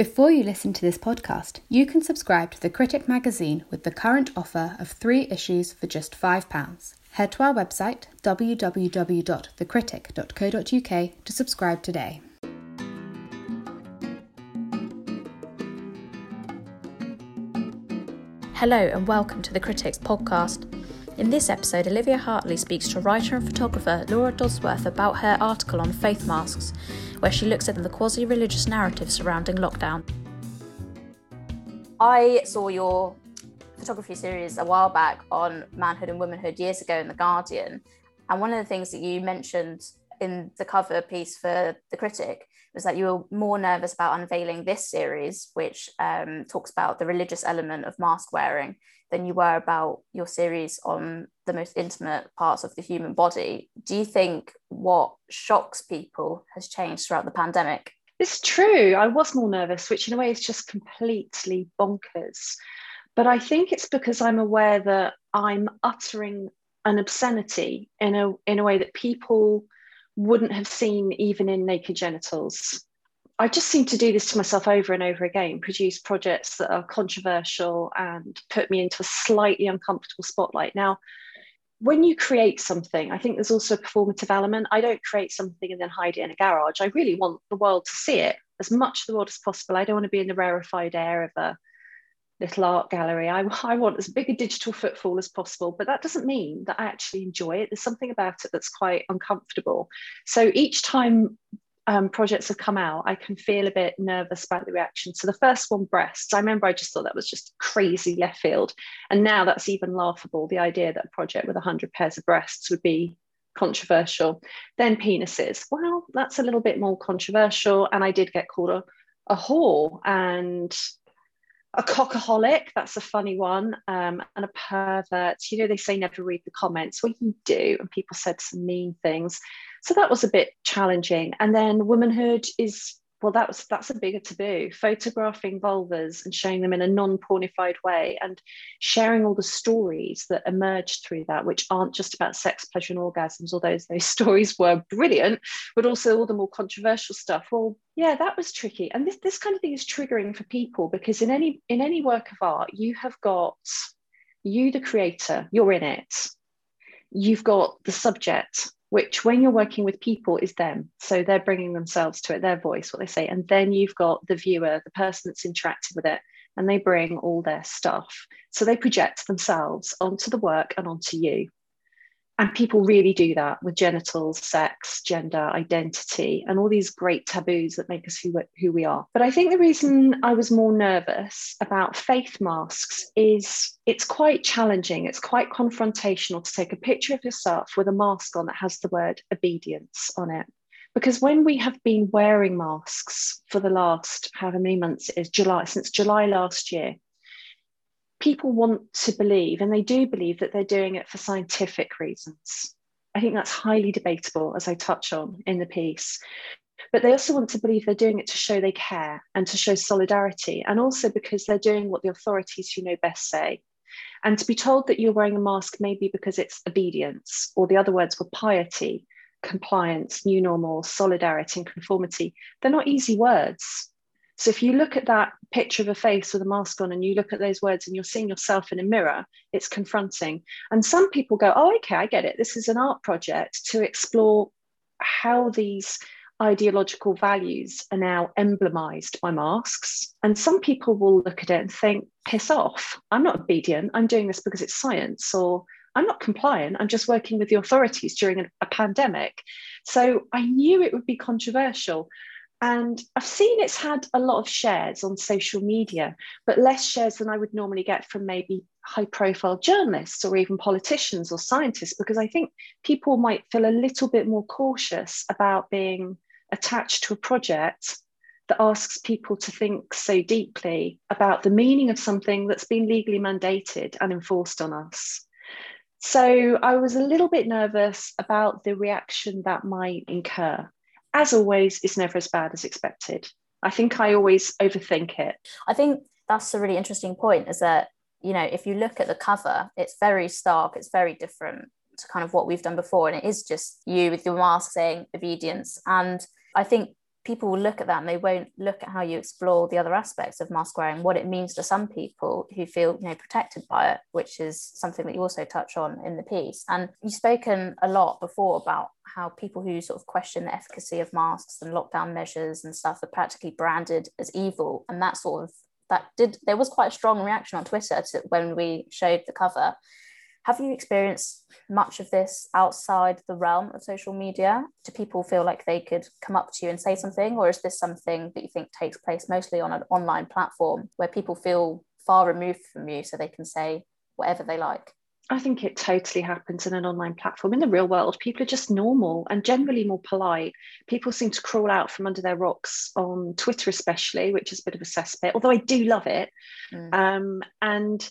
Before you listen to this podcast, you can subscribe to The Critic magazine with the current offer of three issues for just £5. Head to our website www.thecritic.co.uk to subscribe today. Hello and welcome to the Critics podcast. In this episode, Olivia Hartley speaks to writer and photographer Laura Dodsworth about her article on faith masks where she looks at the quasi religious narrative surrounding lockdown. I saw your photography series a while back on manhood and womanhood years ago in The Guardian. And one of the things that you mentioned in the cover piece for The Critic was that you were more nervous about unveiling this series, which um, talks about the religious element of mask wearing, than you were about your series on the most intimate parts of the human body. Do you think what shocks people has changed throughout the pandemic? It's true. I was more nervous, which in a way is just completely bonkers. But I think it's because I'm aware that I'm uttering an obscenity in a in a way that people wouldn't have seen even in naked genitals. I just seem to do this to myself over and over again, produce projects that are controversial and put me into a slightly uncomfortable spotlight. Now, when you create something, I think there's also a performative element. I don't create something and then hide it in a garage. I really want the world to see it as much of the world as possible. I don't want to be in the rarefied air of a little art gallery. I, I want as big a digital footfall as possible, but that doesn't mean that I actually enjoy it. There's something about it that's quite uncomfortable. So each time um, projects have come out, I can feel a bit nervous about the reaction. So the first one, breasts, I remember I just thought that was just crazy left field. And now that's even laughable. The idea that a project with 100 pairs of breasts would be controversial. Then penises, well, that's a little bit more controversial. And I did get called a, a whore and a cockaholic that's a funny one um, and a pervert. You know they say never read the comments. Well you do and people said some mean things. So that was a bit challenging. And then womanhood is well that was that's a bigger taboo. Photographing vulvas and showing them in a non-pornified way and sharing all the stories that emerged through that which aren't just about sex pleasure and orgasms although those stories were brilliant but also all the more controversial stuff. Well yeah that was tricky. And this, this kind of thing is triggering for people because in any in any work of art you have got you the creator you're in it. You've got the subject which when you're working with people is them. So they're bringing themselves to it their voice what they say. And then you've got the viewer the person that's interacting with it and they bring all their stuff. So they project themselves onto the work and onto you and people really do that with genitals, sex, gender, identity, and all these great taboos that make us who, who we are. But I think the reason I was more nervous about faith masks is it's quite challenging, it's quite confrontational to take a picture of yourself with a mask on that has the word obedience on it. Because when we have been wearing masks for the last however many months it is, July, since July last year, people want to believe, and they do believe that they're doing it for scientific reasons. I think that's highly debatable, as I touch on in the piece. But they also want to believe they're doing it to show they care and to show solidarity, and also because they're doing what the authorities who know best say. And to be told that you're wearing a mask maybe because it's obedience, or the other words were piety, compliance, new normal, solidarity, and conformity, they're not easy words. So if you look at that picture of a face with a mask on and you look at those words and you're seeing yourself in a mirror, it's confronting. And some people go, oh, okay, I get it. This is an art project to explore how these ideological values are now emblemized by masks. And some people will look at it and think, piss off. I'm not obedient. I'm doing this because it's science, or I'm not compliant. I'm just working with the authorities during a, a pandemic. So I knew it would be controversial. And I've seen it's had a lot of shares on social media, but less shares than I would normally get from maybe high profile journalists or even politicians or scientists, because I think people might feel a little bit more cautious about being attached to a project that asks people to think so deeply about the meaning of something that's been legally mandated and enforced on us. So I was a little bit nervous about the reaction that might incur as always, it's never as bad as expected. I think I always overthink it. I think that's a really interesting point is that, you know, if you look at the cover, it's very stark, it's very different to kind of what we've done before. And it is just you with your mask saying obedience. And I think people will look at that and they won't look at how you explore the other aspects of mask wearing, what it means to some people who feel you know protected by it, which is something that you also touch on in the piece. And you've spoken a lot before about how people who sort of question the efficacy of masks and lockdown measures and stuff are practically branded as evil. And that sort of that did there was quite a strong reaction on Twitter to when we showed the cover. Have you experienced much of this outside the realm of social media? Do people feel like they could come up to you and say something, or is this something that you think takes place mostly on an online platform where people feel far removed from you so they can say whatever they like? I think it totally happens in an online platform. In the real world, people are just normal and generally more polite. People seem to crawl out from under their rocks on Twitter, especially, which is a bit of a cesspit, although I do love it. Mm. Um, and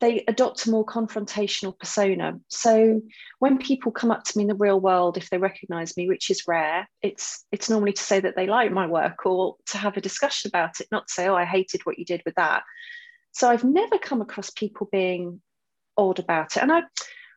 they adopt a more confrontational persona. So when people come up to me in the real world, if they recognize me, which is rare, it's it's normally to say that they like my work or to have a discussion about it, not to say, oh, I hated what you did with that. So I've never come across people being odd about it. And I, I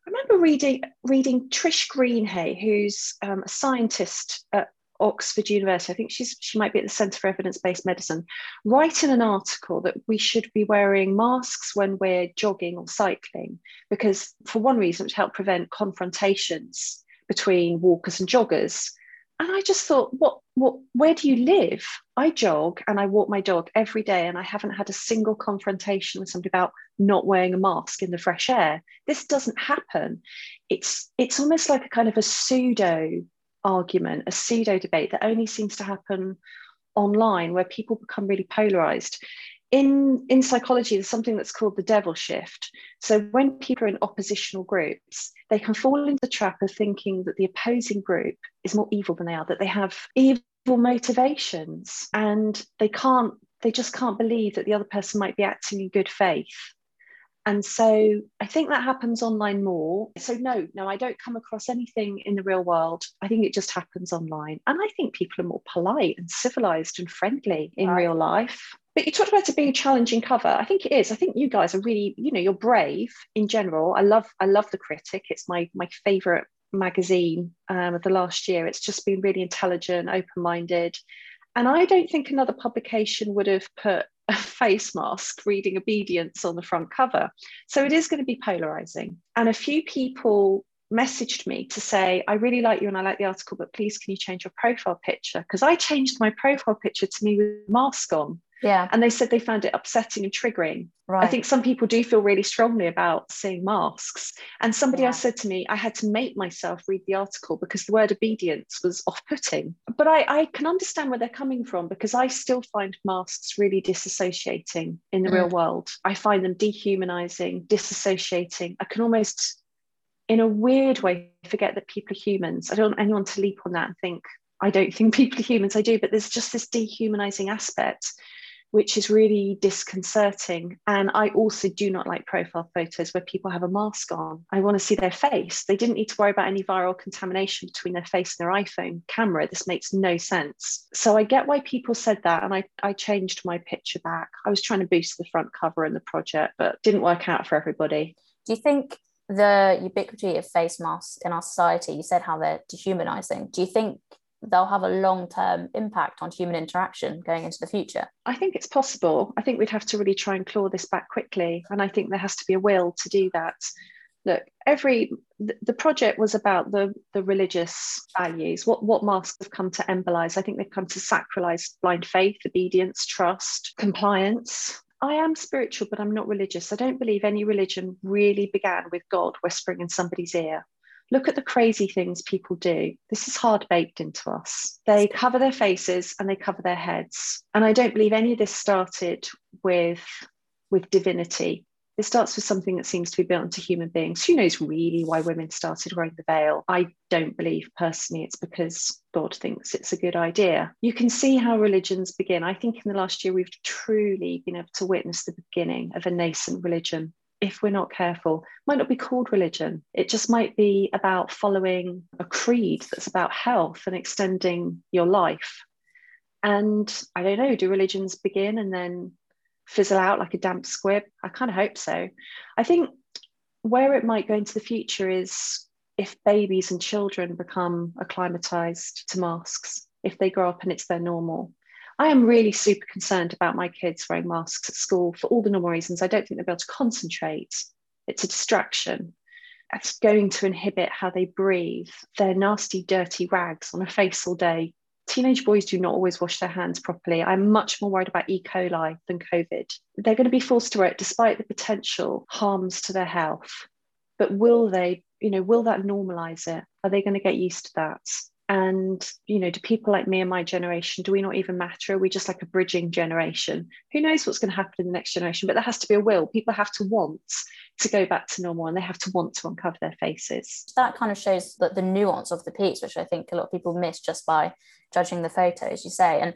remember reading reading Trish Greenhalgh, who's um, a scientist at Oxford University, I think she's she might be at the Centre for Evidence Based Medicine, writing an article that we should be wearing masks when we're jogging or cycling, because for one reason, to help prevent confrontations between walkers and joggers. And I just thought, what, what, where do you live? I jog and I walk my dog every day, and I haven't had a single confrontation with somebody about not wearing a mask in the fresh air. This doesn't happen. It's it's almost like a kind of a pseudo argument, a pseudo debate that only seems to happen online where people become really polarized. In, in psychology, there's something that's called the devil shift. So when people are in oppositional groups, they can fall into the trap of thinking that the opposing group is more evil than they are, that they have evil motivations and they can't, they just can't believe that the other person might be acting in good faith. And so I think that happens online more. So, no, no, I don't come across anything in the real world. I think it just happens online. And I think people are more polite and civilized and friendly in right. real life. But you talked about it being a challenging cover. I think it is. I think you guys are really, you know, you're brave in general. I love, I love the critic. It's my my favorite magazine um, of the last year. It's just been really intelligent, open-minded. And I don't think another publication would have put a face mask reading obedience on the front cover. So it is going to be polarizing. And a few people messaged me to say, I really like you and I like the article, but please can you change your profile picture? Because I changed my profile picture to me with mask on. Yeah. And they said they found it upsetting and triggering. Right. I think some people do feel really strongly about seeing masks. And somebody yeah. else said to me, I had to make myself read the article because the word obedience was off putting. But I, I, can understand where they're coming from because I still find masks really disassociating in the mm. real world. I find them dehumanizing, disassociating. I can almost, in a weird way, forget that people are humans. I don't want anyone to leap on that and think, I don't think people are humans. I do, but there's just this dehumanizing aspect which is really disconcerting. And I also do not like profile photos where people have a mask on. I want to see their face. They didn't need to worry about any viral contamination between their face and their iPhone camera. This makes no sense. So I get why people said that. And I, I changed my picture back. I was trying to boost the front cover in the project, but didn't work out for everybody. Do you think the ubiquity of face masks in our society, you said how they're dehumanizing. Do you think they'll have a long term impact on human interaction going into the future? I think it's possible. I think we'd have to really try and claw this back quickly. And I think there has to be a will to do that. Look, every the project was about the the religious values what what masks have come to embolize i think they've come to sacralize blind faith obedience trust compliance I am spiritual, but I'm not religious. I don't believe any religion really began with God whispering in somebody's ear. Look at the crazy things people do. This is hard baked into us. They cover their faces and they cover their heads. And I don't believe any of this started with, with divinity. It starts with something that seems to be built into human beings. Who knows really why women started wearing the veil? I don't believe personally it's because God thinks it's a good idea. You can see how religions begin. I think in the last year, we've truly been able to witness the beginning of a nascent religion if we're not careful, might not be called religion. It just might be about following a creed that's about health and extending your life. And I don't know, do religions begin and then fizzle out like a damp squib? I kind of hope so. I think where it might go into the future is if babies and children become acclimatized to masks if they grow up and it's their normal. I am really super concerned about my kids wearing masks at school for all the normal reasons. I don't think they'll be able to concentrate. It's a distraction. It's going to inhibit how they breathe. They're nasty, dirty rags on a face all day. Teenage boys do not always wash their hands properly. I'm much more worried about E. coli than COVID. They're going to be forced to wear it despite the potential harms to their health. But will they, you know, will that normalize it? Are they going to get used to that? And you know do people like me and my generation do we not even matter? Are we just like a bridging generation? Who knows what's going to happen in the next generation? But there has to be a will. People have to want to go back to normal and they have to want to uncover their faces. That kind of shows that the nuance of the piece which i think a lot of people miss just by judging the photos you say. And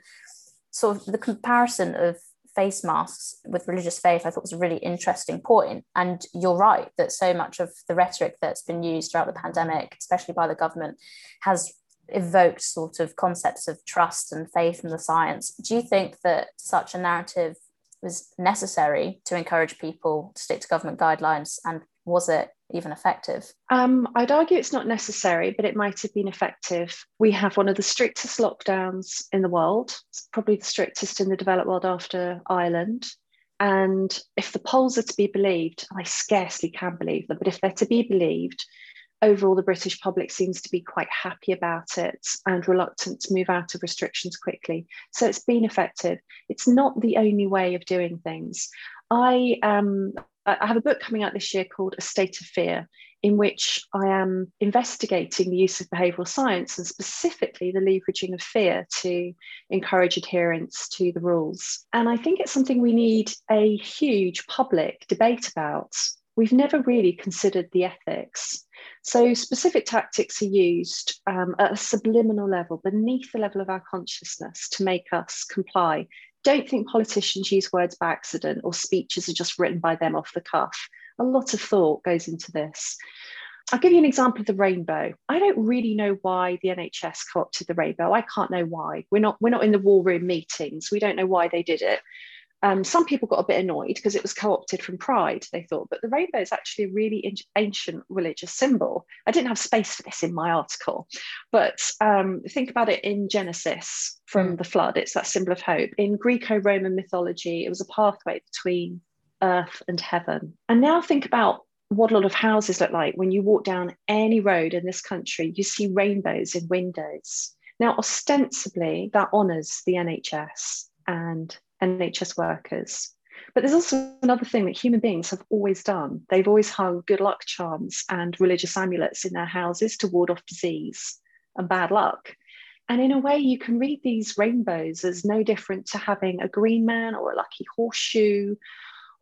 sort of the comparison of face masks with religious faith i thought was a really interesting point. And you're right that so much of the rhetoric that's been used throughout the pandemic especially by the government has evoked sort of concepts of trust and faith in the science. Do you think that such a narrative was necessary to encourage people to stick to government guidelines and was it even effective? Um, I'd argue it's not necessary, but it might have been effective. We have one of the strictest lockdowns in the world, it's probably the strictest in the developed world after Ireland. And if the polls are to be believed, I scarcely can believe them, but if they're to be believed, overall the British public seems to be quite happy about it and reluctant to move out of restrictions quickly. So it's been effective. It's not the only way of doing things. I um, I have a book coming out this year called A State of Fear, in which I am investigating the use of behavioural science and specifically the leveraging of fear to encourage adherence to the rules. And I think it's something we need a huge public debate about. We've never really considered the ethics so specific tactics are used um, at a subliminal level, beneath the level of our consciousness, to make us comply. Don't think politicians use words by accident or speeches are just written by them off the cuff. A lot of thought goes into this. I'll give you an example of the rainbow. I don't really know why the NHS co-opted the rainbow. I can't know why. We're not we're not in the war room meetings. We don't know why they did it. Um, some people got a bit annoyed because it was co-opted from Pride, they thought, but the rainbow is actually a really ancient religious symbol. I didn't have space for this in my article, but um, think about it in Genesis from mm. the flood. It's that symbol of hope. In Greco-Roman mythology, it was a pathway between earth and heaven. And now think about what a lot of houses look like when you walk down any road in this country, you see rainbows in windows. Now, ostensibly, that honours the NHS and NHS workers. But there's also another thing that human beings have always done. They've always hung good luck charms and religious amulets in their houses to ward off disease and bad luck. And in a way, you can read these rainbows as no different to having a green man or a lucky horseshoe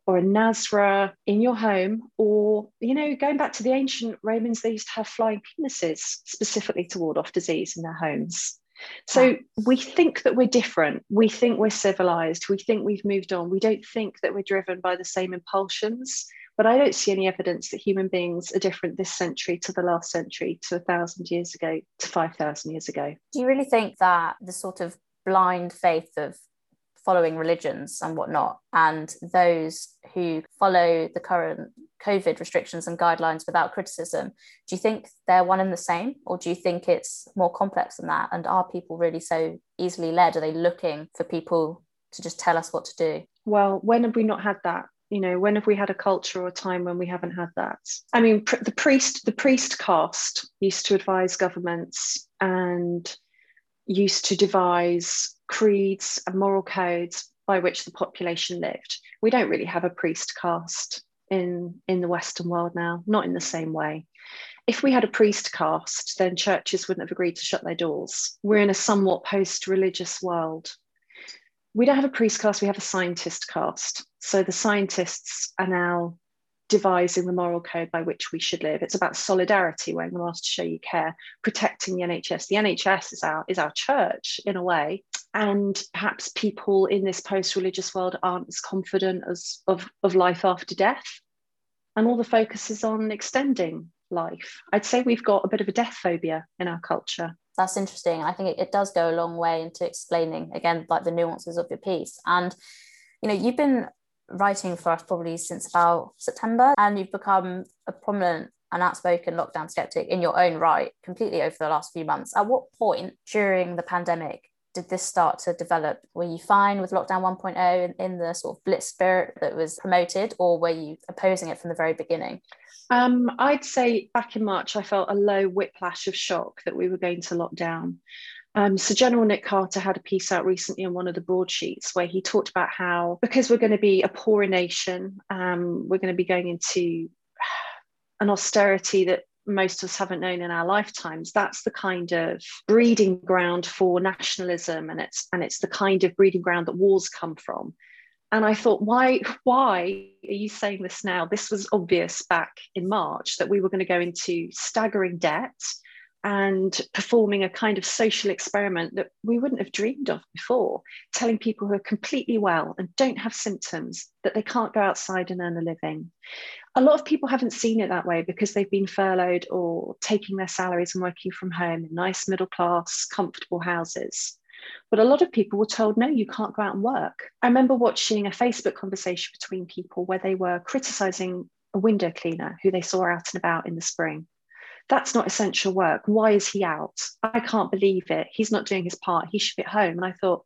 or a nazar in your home, or, you know, going back to the ancient Romans, they used to have flying penises specifically to ward off disease in their homes. So we think that we're different. We think we're civilized. We think we've moved on. We don't think that we're driven by the same impulsions. But I don't see any evidence that human beings are different this century to the last century, to a thousand years ago, to 5,000 years ago. Do you really think that the sort of blind faith of following religions and whatnot, and those who follow the current COVID restrictions and guidelines without criticism, do you think they're one and the same, or do you think it's more complex than that? And are people really so easily led? Are they looking for people to just tell us what to do? Well, when have we not had that? You know, when have we had a culture or a time when we haven't had that? I mean, pr- the priest, the priest caste used to advise governments and used to devise creeds and moral codes by which the population lived. We don't really have a priest caste in, in the Western world now, not in the same way. If we had a priest caste, then churches wouldn't have agreed to shut their doors. We're in a somewhat post religious world. We don't have a priest caste, we have a scientist caste. So the scientists are now devising the moral code by which we should live. It's about solidarity, wearing the mask to show you care, protecting the NHS. The NHS is our is our church in a way, and perhaps people in this post-religious world aren't as confident as of, of life after death, and all the focus is on extending life. I'd say we've got a bit of a death phobia in our culture. That's interesting. I think it, it does go a long way into explaining again like the nuances of your piece and you know you've been writing for us probably since about September, and you've become a prominent and outspoken lockdown skeptic in your own right completely over the last few months. At what point during the pandemic did this start to develop? Were you fine with lockdown 1.0 in, in the sort of blitz spirit that was promoted, or were you opposing it from the very beginning? Um, I'd say back in March, I felt a low whiplash of shock that we were going to lock down. Um, so General Nick Carter had a piece out recently on one of the broadsheets where he talked about how because we're going to be a poorer nation, um, we're going to be going into an austerity that most of us haven't known in our lifetimes. That's the kind of breeding ground for nationalism and it's and it's the kind of breeding ground that wars come from. And i thought why why are you saying this now? This was obvious back in march that we were going to go into staggering debt and performing a kind of social experiment that we wouldn't have dreamed of before, telling people who are completely well and don't have symptoms that they can't go outside and earn a living. A lot of people haven't seen it that way because they've been furloughed or taking their salaries and working from home in nice middle class, comfortable houses. But a lot of people were told, no, you can't go out and work. I remember watching a Facebook conversation between people where they were criticizing a window cleaner who they saw out and about in the spring that's not essential work. Why is he out? I can't believe it. He's not doing his part. He should be at home. And I thought,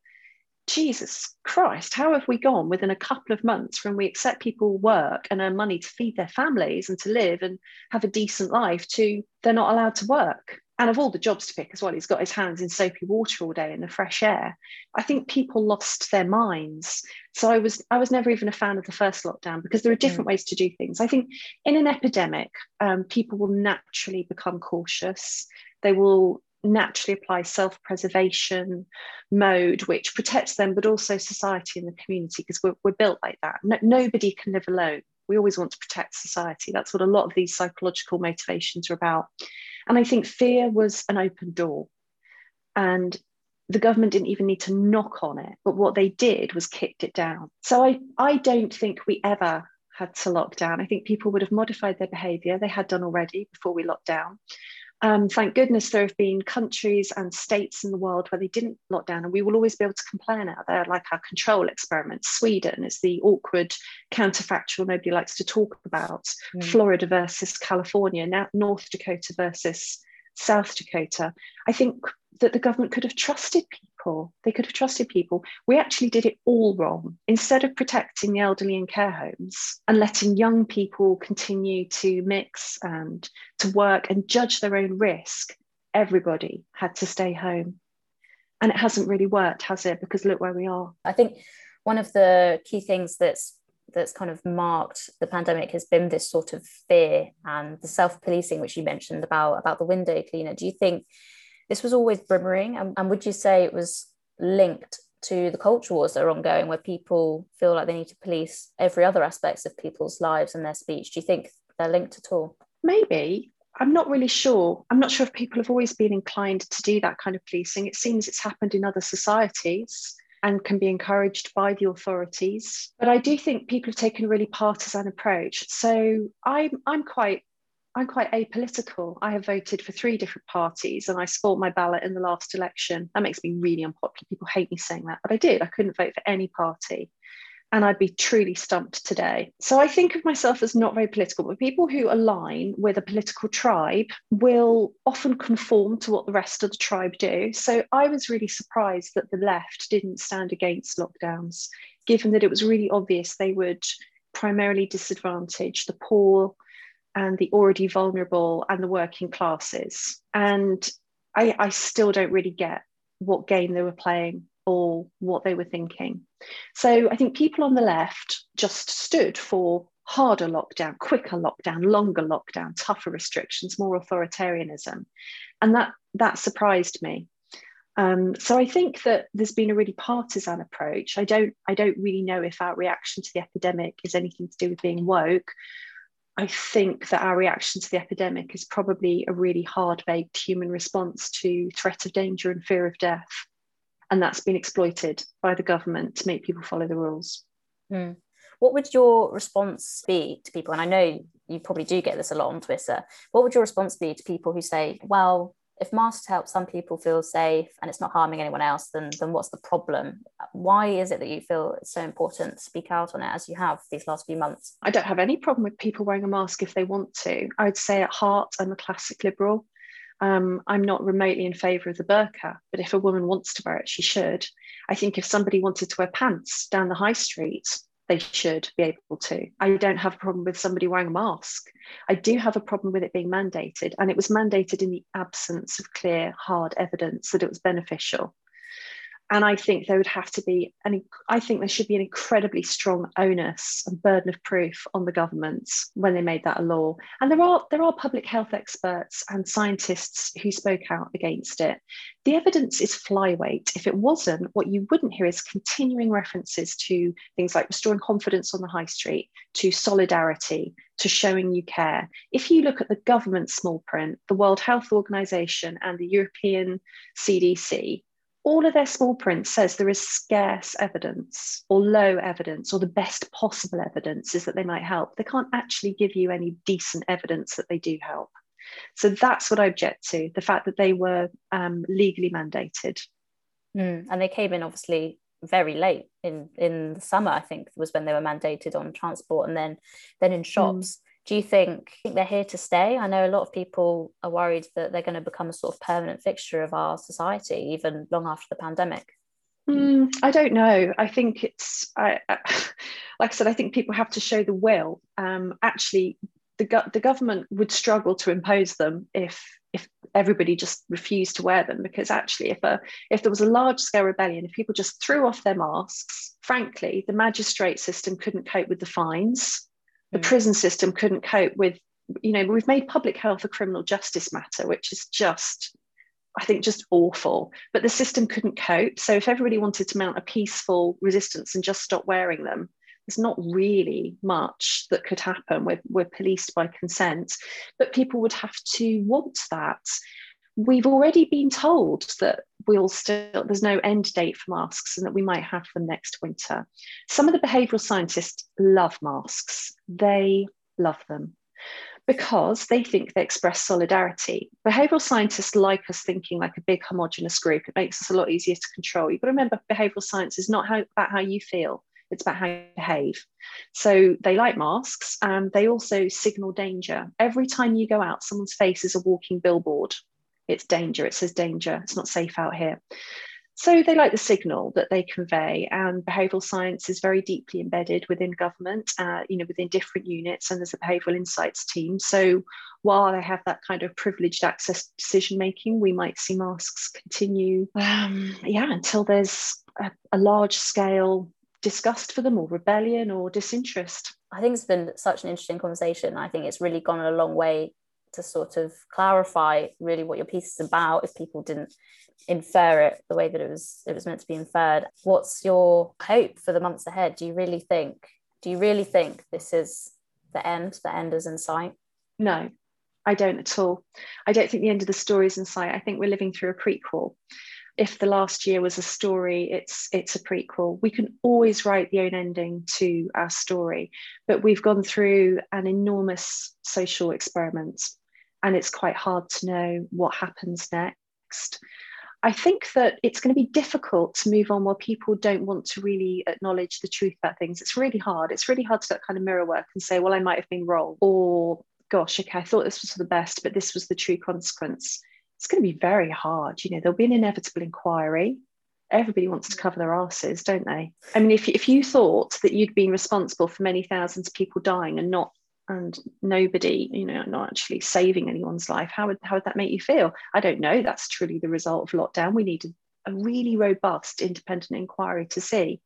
Jesus Christ, how have we gone within a couple of months from we accept people work and earn money to feed their families and to live and have a decent life to they're not allowed to work? And of all the jobs to pick as well, he's got his hands in soapy water all day in the fresh air. I think people lost their minds. So I was I was never even a fan of the first lockdown because there are different mm. ways to do things. I think in an epidemic, um, people will naturally become cautious. They will naturally apply self-preservation mode, which protects them, but also society and the community because we're, we're built like that. No, nobody can live alone. We always want to protect society. That's what a lot of these psychological motivations are about. And I think fear was an open door. And the government didn't even need to knock on it, but what they did was kicked it down. So I, I don't think we ever had to lock down. I think people would have modified their behaviour. They had done already before we locked down. Um, thank goodness there have been countries and states in the world where they didn't lock down, and we will always be able to compare now. They're like our control experiments. Sweden is the awkward counterfactual nobody likes to talk about. Mm. Florida versus California, now North Dakota versus South Dakota. I think that the government could have trusted people. They could have trusted people. We actually did it all wrong. Instead of protecting the elderly in care homes and letting young people continue to mix and to work and judge their own risk, everybody had to stay home. And it hasn't really worked, has it? Because look where we are. I think one of the key things that's that's kind of marked the pandemic has been this sort of fear and the self-policing which you mentioned about about the window cleaner do you think this was always brimmering. And, and would you say it was linked to the culture wars that are ongoing, where people feel like they need to police every other aspects of people's lives and their speech? Do you think they're linked at all? Maybe. I'm not really sure. I'm not sure if people have always been inclined to do that kind of policing. It seems it's happened in other societies and can be encouraged by the authorities. But I do think people have taken a really partisan approach. So I'm I'm quite I'm quite apolitical. I have voted for three different parties and I scored my ballot in the last election. That makes me really unpopular. People hate me saying that, but I did. I couldn't vote for any party. And I'd be truly stumped today. So I think of myself as not very political, but people who align with a political tribe will often conform to what the rest of the tribe do. So I was really surprised that the left didn't stand against lockdowns, given that it was really obvious they would primarily disadvantage the poor and the already vulnerable and the working classes. And I, I still don't really get what game they were playing or what they were thinking. So I think people on the left just stood for harder lockdown, quicker lockdown, longer lockdown, tougher restrictions, more authoritarianism. And that that surprised me. Um, so I think that there's been a really partisan approach. I don't I don't really know if our reaction to the epidemic is anything to do with being woke I think that our reaction to the epidemic is probably a really hard baked human response to threat of danger and fear of death. And that's been exploited by the government to make people follow the rules. Mm. What would your response be to people? And I know you probably do get this a lot on Twitter. What would your response be to people who say, well, if masks help some people feel safe and it's not harming anyone else, then then what's the problem? Why is it that you feel it's so important to speak out on it as you have these last few months? I don't have any problem with people wearing a mask if they want to. I would say at heart, I'm a classic liberal. Um, I'm not remotely in favour of the burqa, but if a woman wants to wear it, she should. I think if somebody wanted to wear pants down the high street, they should be able to. I don't have a problem with somebody wearing a mask. I do have a problem with it being mandated, and it was mandated in the absence of clear, hard evidence that it was beneficial and I think there would have to be, and I think there should be an incredibly strong onus and burden of proof on the governments when they made that a law. And there are there are public health experts and scientists who spoke out against it. The evidence is flyweight. If it wasn't, what you wouldn't hear is continuing references to things like restoring confidence on the high street, to solidarity, to showing you care. If you look at the government small print, the World Health Organization and the European CDC, all of their small print says there is scarce evidence or low evidence or the best possible evidence is that they might help. They can't actually give you any decent evidence that they do help. So that's what I object to the fact that they were um, legally mandated. Mm, and they came in obviously very late in in the summer i think was when they were mandated on transport and then then in shops mm do you think, they're here to stay? I know a lot of people are worried that they're going to become a sort of permanent fixture of our society, even long after the pandemic. Mm, I don't know. I think it's, I, I, like I said, I think people have to show the will. Um, actually, the, go- the government would struggle to impose them if if everybody just refused to wear them because actually if a if there was a large scale rebellion if people just threw off their masks frankly the magistrate system couldn't cope with the fines the mm. prison system couldn't cope with you know we've made public health a criminal justice matter which is just i think just awful. But the system couldn't cope. So if everybody wanted to mount a peaceful resistance and just stop wearing them there's not really much that could happen. We're, we're policed by consent. But people would have to want that we've already been told that we'll still there's no end date for masks and that we might have them next winter. Some of the behavioral scientists love masks. They love them because they think they express solidarity. Behavioral scientists like us thinking like a big homogenous group. It makes us a lot easier to control. You've got to remember behavioral science is not how, about how you feel. It's about how you behave. So they like masks and they also signal danger. Every time you go out, someone's face is a walking billboard it's danger. It says danger. It's not safe out here. So they like the signal that they convey, and behavioural science is very deeply embedded within government, uh, you know, within different units, and there's a behavioural insights team. So while they have that kind of privileged access to decision making, we might see masks continue, um, yeah, until there's a, a large scale disgust for them, or rebellion, or disinterest. I think it's been such an interesting conversation. I think it's really gone a long way to sort of clarify really what your piece is about if people didn't infer it the way that it was it was meant to be inferred. What's your hope for the months ahead? Do you really think do you really think this is the end the end is in sight? No i don't at all. I don't think the end of the story is in sight. I think we're living through a prequel. If the last year was a story it's it's a prequel. We can always write the own ending to our story but we've gone through an enormous social experiment and it's quite hard to know what happens next. I think that it's going to be difficult to move on while people don't want to really acknowledge the truth about things. It's really hard. It's really hard to do that kind of mirror work and say, well, I might have been wrong, or gosh, okay, I thought this was for the best, but this was the true consequence. It's going to be very hard. You know, there'll be an inevitable inquiry. Everybody wants to cover their asses, don't they? I mean, if, if you thought that you'd been responsible for many thousands of people dying and not and nobody, you know, not actually saving anyone's life, how would how would that make you feel? I don't know. That's truly the result of lockdown. We need a, a really robust independent inquiry to see.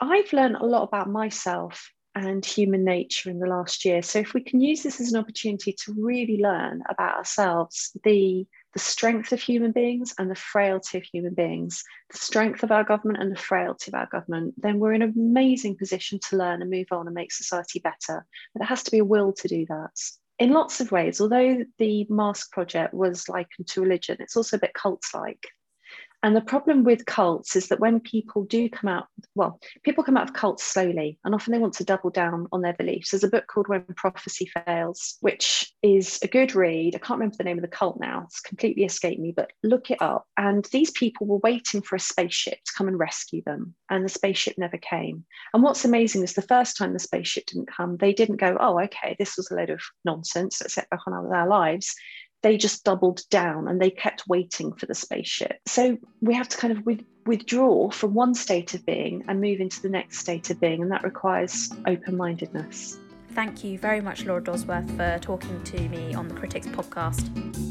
I've learned a lot about myself and human nature in the last year. So if we can use this as an opportunity to really learn about ourselves, the the strength of human beings and the frailty of human beings, the strength of our government and the frailty of our government, then we're in an amazing position to learn and move on and make society better. But there has to be a will to do that. In lots of ways, although the Mask Project was likened to religion, it's also a bit cult like. And the problem with cults is that when people do come out, well, people come out of cults slowly and often they want to double down on their beliefs. There's a book called When Prophecy Fails, which is a good read. I can't remember the name of the cult now, it's completely escaped me, but look it up. And these people were waiting for a spaceship to come and rescue them, and the spaceship never came. And what's amazing is the first time the spaceship didn't come, they didn't go, oh, okay, this was a load of nonsense, let's back on our lives they just doubled down and they kept waiting for the spaceship. So we have to kind of with, withdraw from one state of being and move into the next state of being, and that requires open mindedness. Thank you very much, Laura Dodsworth, for talking to me on the Critics podcast.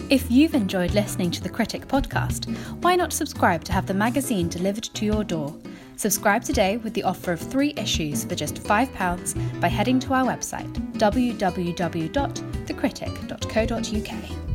If you've enjoyed listening to the Critic podcast, why not subscribe to have the magazine delivered to your door? Subscribe today with the offer of three issues for just £5 by heading to our website www.thecritic.co.uk.